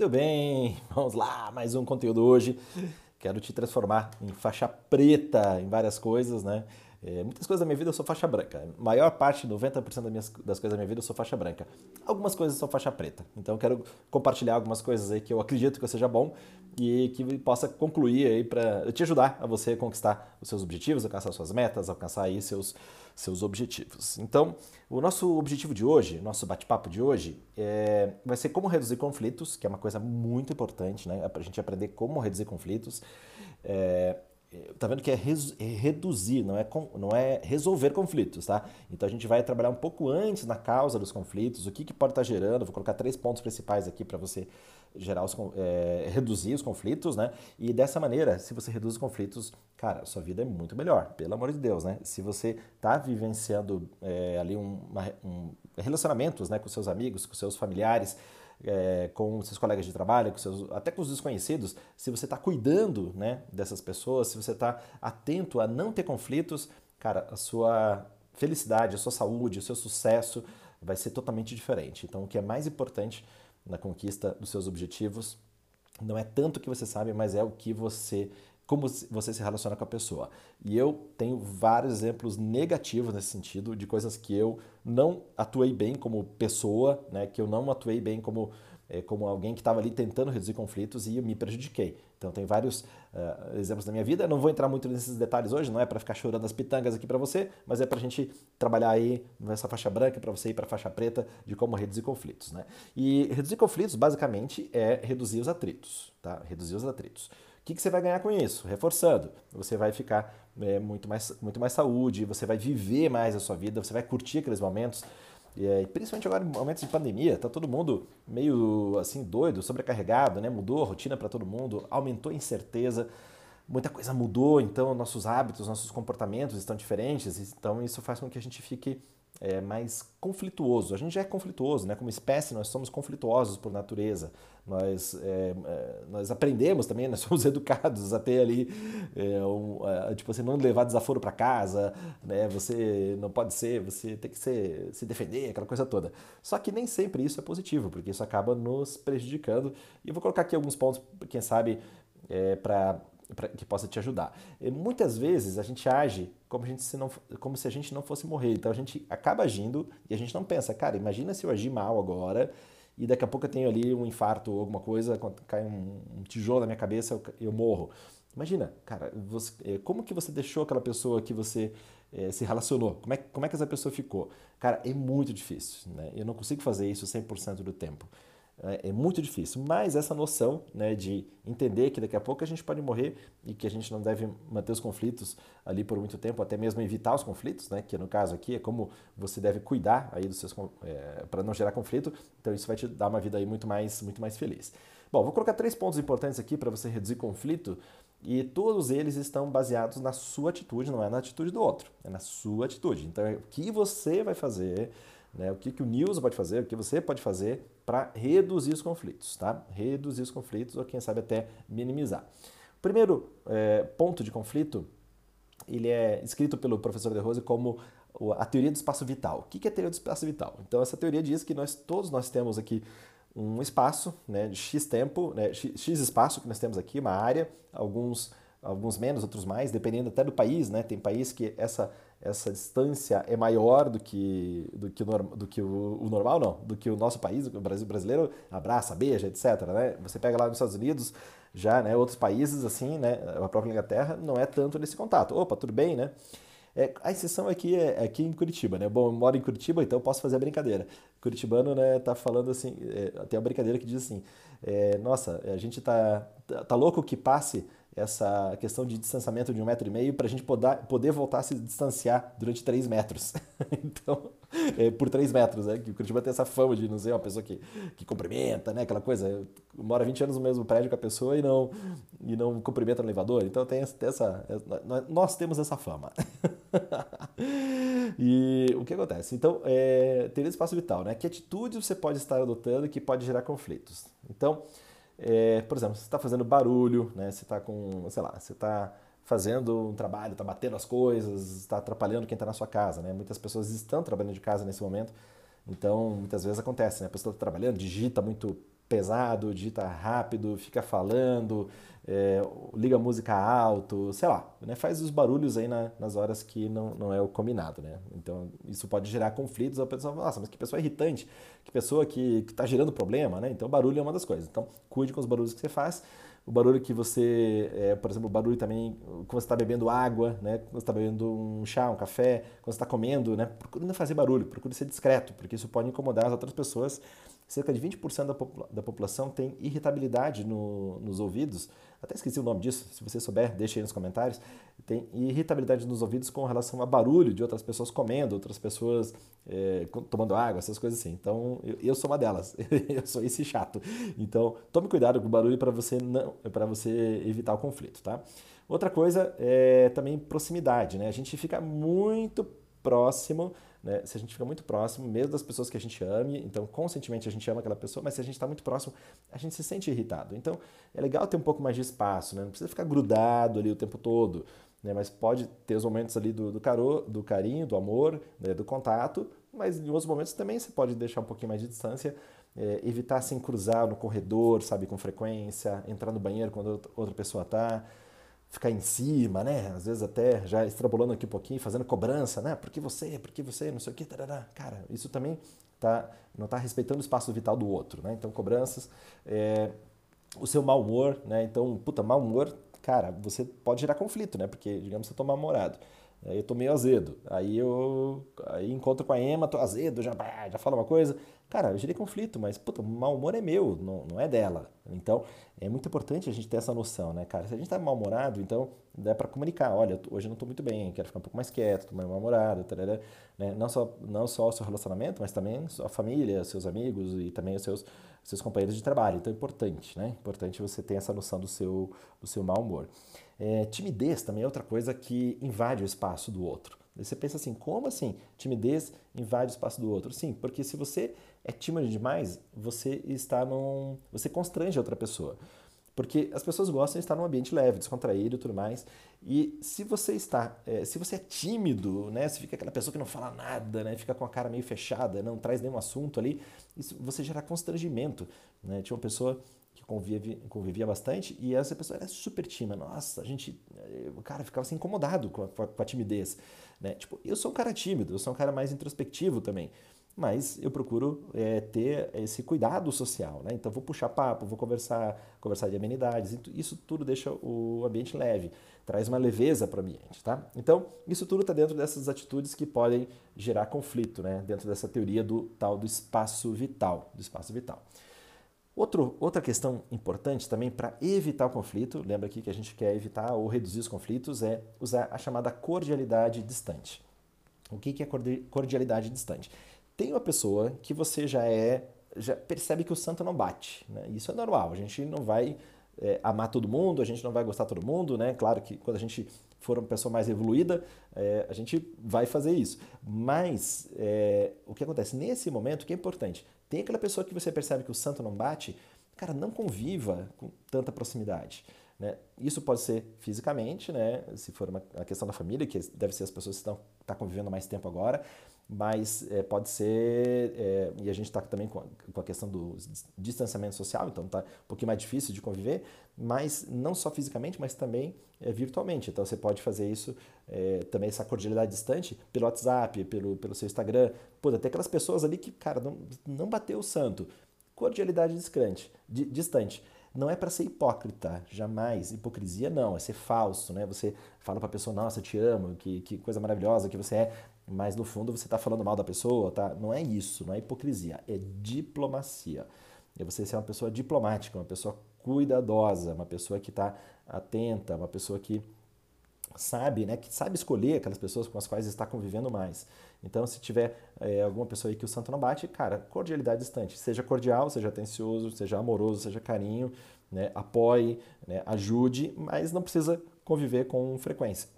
Muito bem, vamos lá, mais um conteúdo hoje. Quero te transformar em faixa preta em várias coisas, né? É, muitas coisas da minha vida eu sou faixa branca. A maior parte, 90% das, minhas, das coisas da minha vida eu sou faixa branca. Algumas coisas são faixa preta. Então eu quero compartilhar algumas coisas aí que eu acredito que seja bom e que possa concluir aí para te ajudar a você conquistar os seus objetivos, alcançar suas metas, alcançar aí seus, seus objetivos. Então, o nosso objetivo de hoje, nosso bate-papo de hoje, é, vai ser como reduzir conflitos, que é uma coisa muito importante, né? A gente aprender como reduzir conflitos. É, tá vendo que é, res, é, reduzir, não é, não é resolver conflitos, tá? Então a gente vai trabalhar um pouco antes na causa dos conflitos, o que, que pode estar tá gerando. Vou colocar três pontos principais aqui para você gerar os, é, reduzir os conflitos, né? E dessa maneira, se você reduz os conflitos, cara, sua vida é muito melhor, pelo amor de Deus, né? Se você está vivenciando é, ali um, uma, um relacionamentos, né, com seus amigos, com seus familiares, é, com seus colegas de trabalho, com seus, até com os desconhecidos, se você está cuidando né, dessas pessoas, se você está atento a não ter conflitos, cara, a sua felicidade, a sua saúde, o seu sucesso vai ser totalmente diferente. Então, o que é mais importante na conquista dos seus objetivos não é tanto o que você sabe, mas é o que você como você se relaciona com a pessoa. E eu tenho vários exemplos negativos nesse sentido, de coisas que eu não atuei bem como pessoa, né, que eu não atuei bem como, é, como alguém que estava ali tentando reduzir conflitos e eu me prejudiquei. Então, tem vários uh, exemplos da minha vida. Eu não vou entrar muito nesses detalhes hoje, não é para ficar chorando as pitangas aqui para você, mas é para a gente trabalhar aí nessa faixa branca, para você ir para a faixa preta, de como reduzir conflitos. Né? E reduzir conflitos, basicamente, é reduzir os atritos. Tá? Reduzir os atritos. Que, que você vai ganhar com isso? Reforçando, você vai ficar é, muito, mais, muito mais saúde, você vai viver mais a sua vida, você vai curtir aqueles momentos. E, principalmente agora em momentos de pandemia, tá todo mundo meio assim doido, sobrecarregado, né? Mudou a rotina para todo mundo, aumentou a incerteza, muita coisa mudou, então nossos hábitos, nossos comportamentos estão diferentes, então isso faz com que a gente fique é, mais conflituoso. A gente já é conflituoso, né? Como espécie, nós somos conflituosos por natureza. Nós, é, é, nós aprendemos também, nós somos educados a ter ali, é, um, tipo assim, não levar desaforo para casa, né? Você não pode ser, você tem que ser, se defender, aquela coisa toda. Só que nem sempre isso é positivo, porque isso acaba nos prejudicando. E eu vou colocar aqui alguns pontos, quem sabe, é, para que possa te ajudar. E muitas vezes a gente age como, a gente se não, como se a gente não fosse morrer. Então a gente acaba agindo e a gente não pensa, cara, imagina se eu agir mal agora e daqui a pouco eu tenho ali um infarto ou alguma coisa, cai um, um tijolo na minha cabeça, eu, eu morro. Imagina, cara, você, é, como que você deixou aquela pessoa que você é, se relacionou? Como é, como é que essa pessoa ficou? Cara, é muito difícil, né? Eu não consigo fazer isso 100% do tempo. É, é muito difícil, mas essa noção né, de entender que daqui a pouco a gente pode morrer e que a gente não deve manter os conflitos ali por muito tempo, até mesmo evitar os conflitos, né, que no caso aqui é como você deve cuidar aí dos seus é, para não gerar conflito. Então isso vai te dar uma vida aí muito mais muito mais feliz. Bom, vou colocar três pontos importantes aqui para você reduzir conflito e todos eles estão baseados na sua atitude, não é na atitude do outro, é na sua atitude. Então, é o que você vai fazer né? O que, que o News pode fazer, o que você pode fazer para reduzir os conflitos, tá? Reduzir os conflitos ou quem sabe até minimizar. O primeiro é, ponto de conflito, ele é escrito pelo professor De Rose como a teoria do espaço vital. O que é a teoria do espaço vital? Então essa teoria diz que nós todos nós temos aqui um espaço né, de x tempo, né, x, x espaço que nós temos aqui, uma área, alguns alguns menos, outros mais, dependendo até do país, né? Tem país que essa essa distância é maior do que, do que, do que o, o, normal, não, do que o nosso país, o Brasil brasileiro abraça, beija, etc. Né? Você pega lá nos Estados Unidos, já, né, outros países, assim, né, a própria Inglaterra, não é tanto nesse contato. Opa, tudo bem, né? É, a exceção aqui é, é aqui em Curitiba, né? Bom, eu moro em Curitiba, então eu posso fazer a brincadeira. Curitibano, né, tá falando assim, é, tem uma brincadeira que diz assim, é, nossa, a gente tá, tá, louco que passe essa questão de distanciamento de um metro e meio para a gente poder, poder voltar a se distanciar durante três metros. então, é, por três metros, né? Que o Curitiba tem essa fama de não ser uma pessoa que, que cumprimenta, né? Aquela coisa, mora 20 anos no mesmo prédio com a pessoa e não, e não cumprimenta no elevador. Então tem essa. Nós temos essa fama. e o que acontece? Então, é, ter espaço vital, né? Que atitude você pode estar adotando que pode gerar conflitos? Então, é, por exemplo, você está fazendo barulho, né? Você está com, sei lá, você está fazendo um trabalho, está batendo as coisas, está atrapalhando quem está na sua casa, né? Muitas pessoas estão trabalhando de casa nesse momento, então muitas vezes acontece, né? A pessoa está trabalhando, digita muito pesado, digita rápido, fica falando, é, liga música alto, sei lá, né? faz os barulhos aí na, nas horas que não, não é o combinado, né? Então isso pode gerar conflitos, a pessoa fala, nossa, mas que pessoa irritante, que pessoa que está gerando problema, né? Então barulho é uma das coisas. Então cuide com os barulhos que você faz. O barulho que você, é, por exemplo, o barulho também quando você está bebendo água, né? Quando você está bebendo um chá, um café, quando você está comendo, né? Procure não fazer barulho, procure ser discreto, porque isso pode incomodar as outras pessoas cerca de 20% da, popula da população tem irritabilidade no, nos ouvidos. Até esqueci o nome disso, se você souber, deixe aí nos comentários. Tem irritabilidade nos ouvidos com relação a barulho de outras pessoas comendo, outras pessoas é, tomando água, essas coisas assim. Então, eu, eu sou uma delas. eu sou esse chato. Então, tome cuidado com o barulho para você não, para você evitar o conflito, tá? Outra coisa é também proximidade, né? A gente fica muito próximo né? Se a gente fica muito próximo, mesmo das pessoas que a gente ame, então conscientemente a gente ama aquela pessoa, mas se a gente está muito próximo, a gente se sente irritado. Então é legal ter um pouco mais de espaço, né? não precisa ficar grudado ali o tempo todo, né? mas pode ter os momentos ali do, do, caro, do carinho, do amor, né? do contato, mas em outros momentos também você pode deixar um pouquinho mais de distância, é, evitar assim cruzar no corredor, sabe, com frequência, entrar no banheiro quando outra pessoa está ficar em cima, né? Às vezes até já extrapolando aqui um pouquinho, fazendo cobrança, né? Por que você? Por que você? Não sei o que, tarará. Cara, isso também tá, não está respeitando o espaço vital do outro, né? Então, cobranças, é, o seu mau humor, né? Então, puta, mau humor, cara, você pode gerar conflito, né? Porque, digamos, você toma mal-humorado. Eu tô meio azedo. Aí eu aí encontro com a Emma, tô azedo, já, já fala uma coisa. Cara, eu gerei conflito, mas puta, o mau humor é meu, não, não é dela. Então, é muito importante a gente ter essa noção, né, cara? Se a gente tá mal-humorado, então dá para comunicar, olha, hoje eu não tô muito bem, quero ficar um pouco mais quieto, tô meio mal-humorado, né? Não só, não só o seu relacionamento, mas também a família, seus amigos e também os seus, seus companheiros de trabalho. Então é importante, né? Importante você ter essa noção do seu, do seu mau humor. É, timidez também é outra coisa que invade o espaço do outro. Você pensa assim, como assim? Timidez invade o espaço do outro? Sim, porque se você é tímido demais, você está num. você constrange a outra pessoa. Porque as pessoas gostam de estar num ambiente leve, descontraído e tudo mais. E se você está, é, se você é tímido, né, se fica aquela pessoa que não fala nada, né, fica com a cara meio fechada, não traz nenhum assunto ali, isso você gera constrangimento. Né? Tinha uma pessoa convivia, bastante e essa pessoa era super tímida. Nossa, a gente, eh, cara ficava assim incomodado com a, com a timidez. Né? Tipo, eu sou um cara tímido, eu sou um cara mais introspectivo também mas eu procuro é, ter esse cuidado social, né? Então vou puxar papo, vou conversar, conversar de amenidades, isso tudo deixa o ambiente leve, traz uma leveza para o ambiente, tá? Então isso tudo está dentro dessas atitudes que podem gerar conflito, né? Dentro dessa teoria do tal do espaço vital, do espaço vital. Outro, outra questão importante também para evitar o conflito, lembra aqui que a gente quer evitar ou reduzir os conflitos, é usar a chamada cordialidade distante. O que é cordialidade distante? Tem uma pessoa que você já é, já percebe que o santo não bate. Né? Isso é normal. A gente não vai é, amar todo mundo, a gente não vai gostar todo mundo, né? Claro que quando a gente for uma pessoa mais evoluída, é, a gente vai fazer isso. Mas é, o que acontece nesse momento, que é importante, tem aquela pessoa que você percebe que o santo não bate, cara, não conviva com tanta proximidade. Né? Isso pode ser fisicamente, né? se for uma, a questão da família, que deve ser as pessoas que estão tá convivendo mais tempo agora, mas é, pode ser, é, e a gente está também com a, com a, questão do distanciamento social, então está um pouquinho mais difícil de conviver, mas não só fisicamente, mas também é, virtualmente. Então você pode fazer isso, é, também essa cordialidade distante, pelo WhatsApp, pelo, pelo seu Instagram. Pô, até aquelas pessoas ali que, cara, não, não bateu o santo. Cordialidade distante. distante não é para ser hipócrita, jamais. Hipocrisia não, é ser falso, né? Você fala para a pessoa, nossa, te amo, que, que coisa maravilhosa que você é, mas no fundo você está falando mal da pessoa, tá? Não é isso, não é hipocrisia, é diplomacia. É você ser uma pessoa diplomática, uma pessoa cuidadosa, uma pessoa que está atenta, uma pessoa que sabe, né, que sabe escolher aquelas pessoas com as quais está convivendo mais. Então, se tiver é, alguma pessoa aí que o santo não bate, cara, cordialidade distante. Seja cordial, seja atencioso, seja amoroso, seja carinho, né, apoie, né, ajude, mas não precisa conviver com frequência.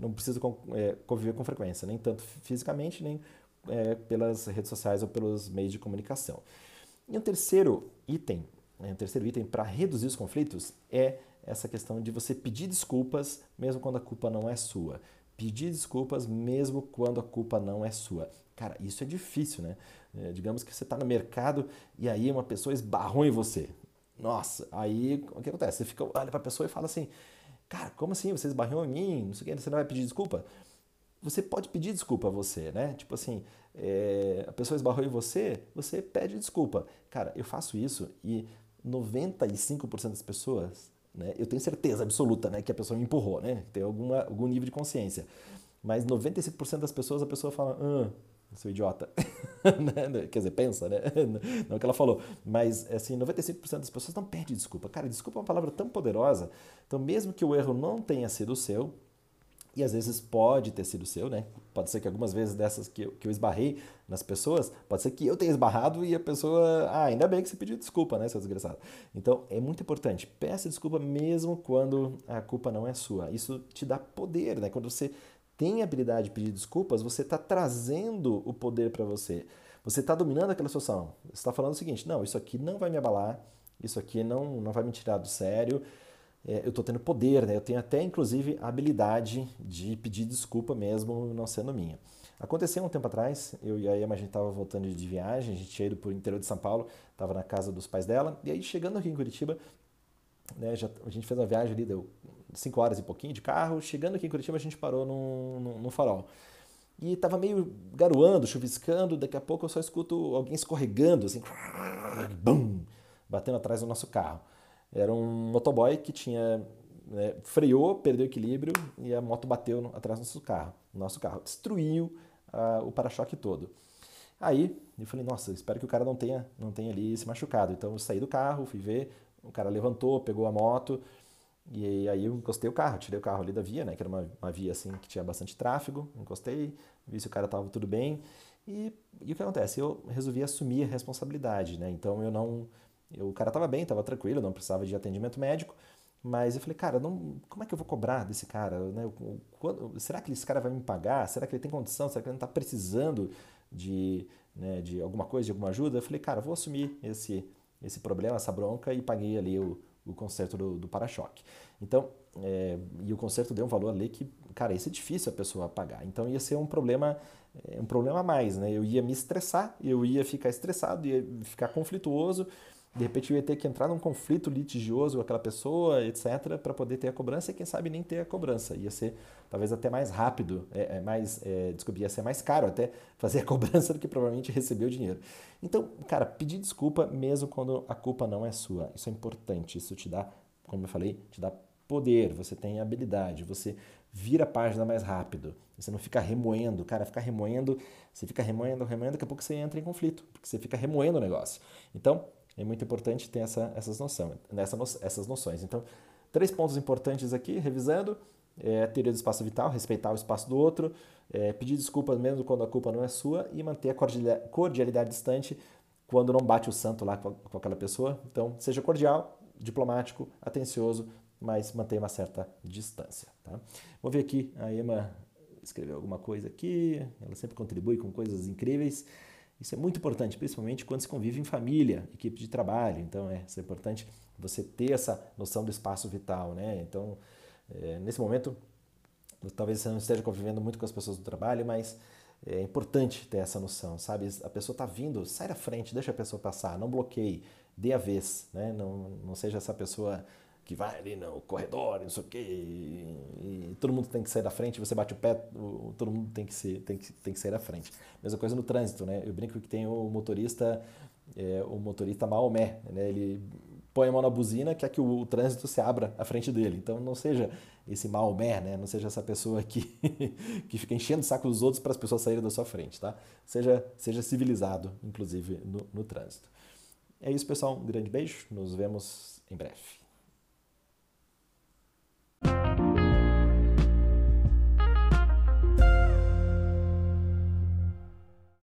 Não precisa é, conviver com frequência, nem tanto fisicamente, nem é, pelas redes sociais ou pelos meios de comunicação. E um terceiro item, né, um terceiro item para reduzir os conflitos é essa questão de você pedir desculpas mesmo quando a culpa não é sua. pedir desculpas mesmo quando a culpa não é sua. Cara, isso é difícil, né? É, digamos que você está no mercado e aí uma pessoa esbarrou em você. Nossa, aí o que acontece? Você fica, olha para a pessoa e fala assim: Cara, como assim? Você esbarrou em mim? Não sei o que, você não vai pedir desculpa? Você pode pedir desculpa a você, né? Tipo assim, é, a pessoa esbarrou em você, você pede desculpa. Cara, eu faço isso e 95% das pessoas, né? Eu tenho certeza absoluta, né, que a pessoa me empurrou, né? Tem alguma, algum nível de consciência. Mas 95% das pessoas a pessoa fala, ah, seu idiota. Né? Quer dizer, pensa, né? Não é o que ela falou. Mas, assim, 95% das pessoas não pedem desculpa. Cara, desculpa é uma palavra tão poderosa. Então, mesmo que o erro não tenha sido seu, e às vezes pode ter sido seu, né? Pode ser que algumas vezes dessas que eu, que eu esbarrei nas pessoas, pode ser que eu tenha esbarrado e a pessoa, ah, ainda bem que você pediu desculpa, né, seu desgraçado. Então, é muito importante, peça desculpa mesmo quando a culpa não é sua. Isso te dá poder, né? Quando você tem habilidade de pedir desculpas, você está trazendo o poder para você. Você está dominando aquela situação. Você está falando o seguinte: não, isso aqui não vai me abalar, isso aqui não, não vai me tirar do sério. É, eu estou tendo poder, né? eu tenho até inclusive a habilidade de pedir desculpa mesmo não sendo minha. Aconteceu um tempo atrás, eu e a Emma a gente estava voltando de viagem, a gente tinha ido para o interior de São Paulo, estava na casa dos pais dela, e aí chegando aqui em Curitiba, né, já, a gente fez uma viagem ali, deu 5 horas e pouquinho de carro. Chegando aqui em Curitiba, a gente parou no, no, no farol. E estava meio garoando, chuviscando. Daqui a pouco eu só escuto alguém escorregando, assim, bum, batendo atrás do nosso carro. Era um motoboy que tinha né, freou, perdeu o equilíbrio e a moto bateu no, atrás do nosso carro. Nosso carro destruiu uh, o para-choque todo. Aí eu falei, nossa, espero que o cara não tenha, não tenha ali se machucado. Então eu saí do carro, fui ver, o cara levantou, pegou a moto, e aí eu encostei o carro, tirei o carro ali da via, né? Que era uma, uma via assim que tinha bastante tráfego. Encostei, vi se o cara estava tudo bem. E, e, o que acontece? Eu resolvi assumir a responsabilidade, né? Então eu não. Eu, o cara estava bem, estava tranquilo, não precisava de atendimento médico. Mas eu falei, cara, não, como é que eu vou cobrar desse cara? Né? Quando, será que esse cara vai me pagar? Será que ele tem condição? Será que ele não está precisando de, né, de alguma coisa, de alguma ajuda? Eu falei, cara, vou assumir esse, esse problema, essa bronca e paguei ali o, o conserto do, do para-choque. Então, é, e o conserto deu um valor ali que, cara, isso é difícil a pessoa pagar. Então ia ser um problema, é, um problema a mais, né? Eu ia me estressar, eu ia ficar estressado, ia ficar conflituoso de repente eu ia ter que entrar num conflito litigioso com aquela pessoa, etc., para poder ter a cobrança e quem sabe nem ter a cobrança. Ia ser talvez até mais rápido, é, é mais, é, desculpa, ia ser mais caro até fazer a cobrança do que provavelmente receber o dinheiro. Então, cara, pedir desculpa mesmo quando a culpa não é sua. Isso é importante, isso te dá, como eu falei, te dá poder, você tem habilidade, você vira a página mais rápido. Você não fica remoendo, cara, ficar remoendo, você fica remoendo, remoendo, daqui a pouco você entra em conflito, porque você fica remoendo o negócio. Então, é muito importante ter essa, essas, noção, nessa, essas noções. Então, três pontos importantes aqui, revisando. É, teoria do espaço vital, respeitar o espaço do outro, é, pedir desculpas mesmo quando a culpa não é sua e manter a cordialidade distante quando não bate o santo lá com, com aquela pessoa. Então, seja cordial, diplomático, atencioso, mas mantenha uma certa distância. Tá? Vou ver aqui, a Emma escreveu alguma coisa aqui, ela sempre contribui com coisas incríveis. Isso é muito importante, principalmente quando se convive em família, equipe de trabalho. Então, é, é importante você ter essa noção do espaço vital, né? Então, é, nesse momento, talvez você não esteja convivendo muito com as pessoas do trabalho, mas é importante ter essa noção, sabe? A pessoa está vindo, sai da frente, deixa a pessoa passar, não bloqueie, dê a vez, né? Não, não seja essa pessoa que vai ali no corredor, não sei o quê, e, todo mundo tem que sair da frente, você bate o pé, todo mundo tem que, ser, tem, que, tem que sair da frente. Mesma coisa no trânsito, né? Eu brinco que tem o motorista, é, o motorista Maomé, né? Ele põe a mão na buzina, quer que o, o, trânsito se abra à frente dele. Então não seja esse Maomé, né? Não seja essa pessoa que, que fica enchendo o saco dos outros para as pessoas saírem da sua frente, tá? Seja, seja civilizado, inclusive, no, no trânsito. É isso, pessoal. Um grande beijo. Nos vemos em breve.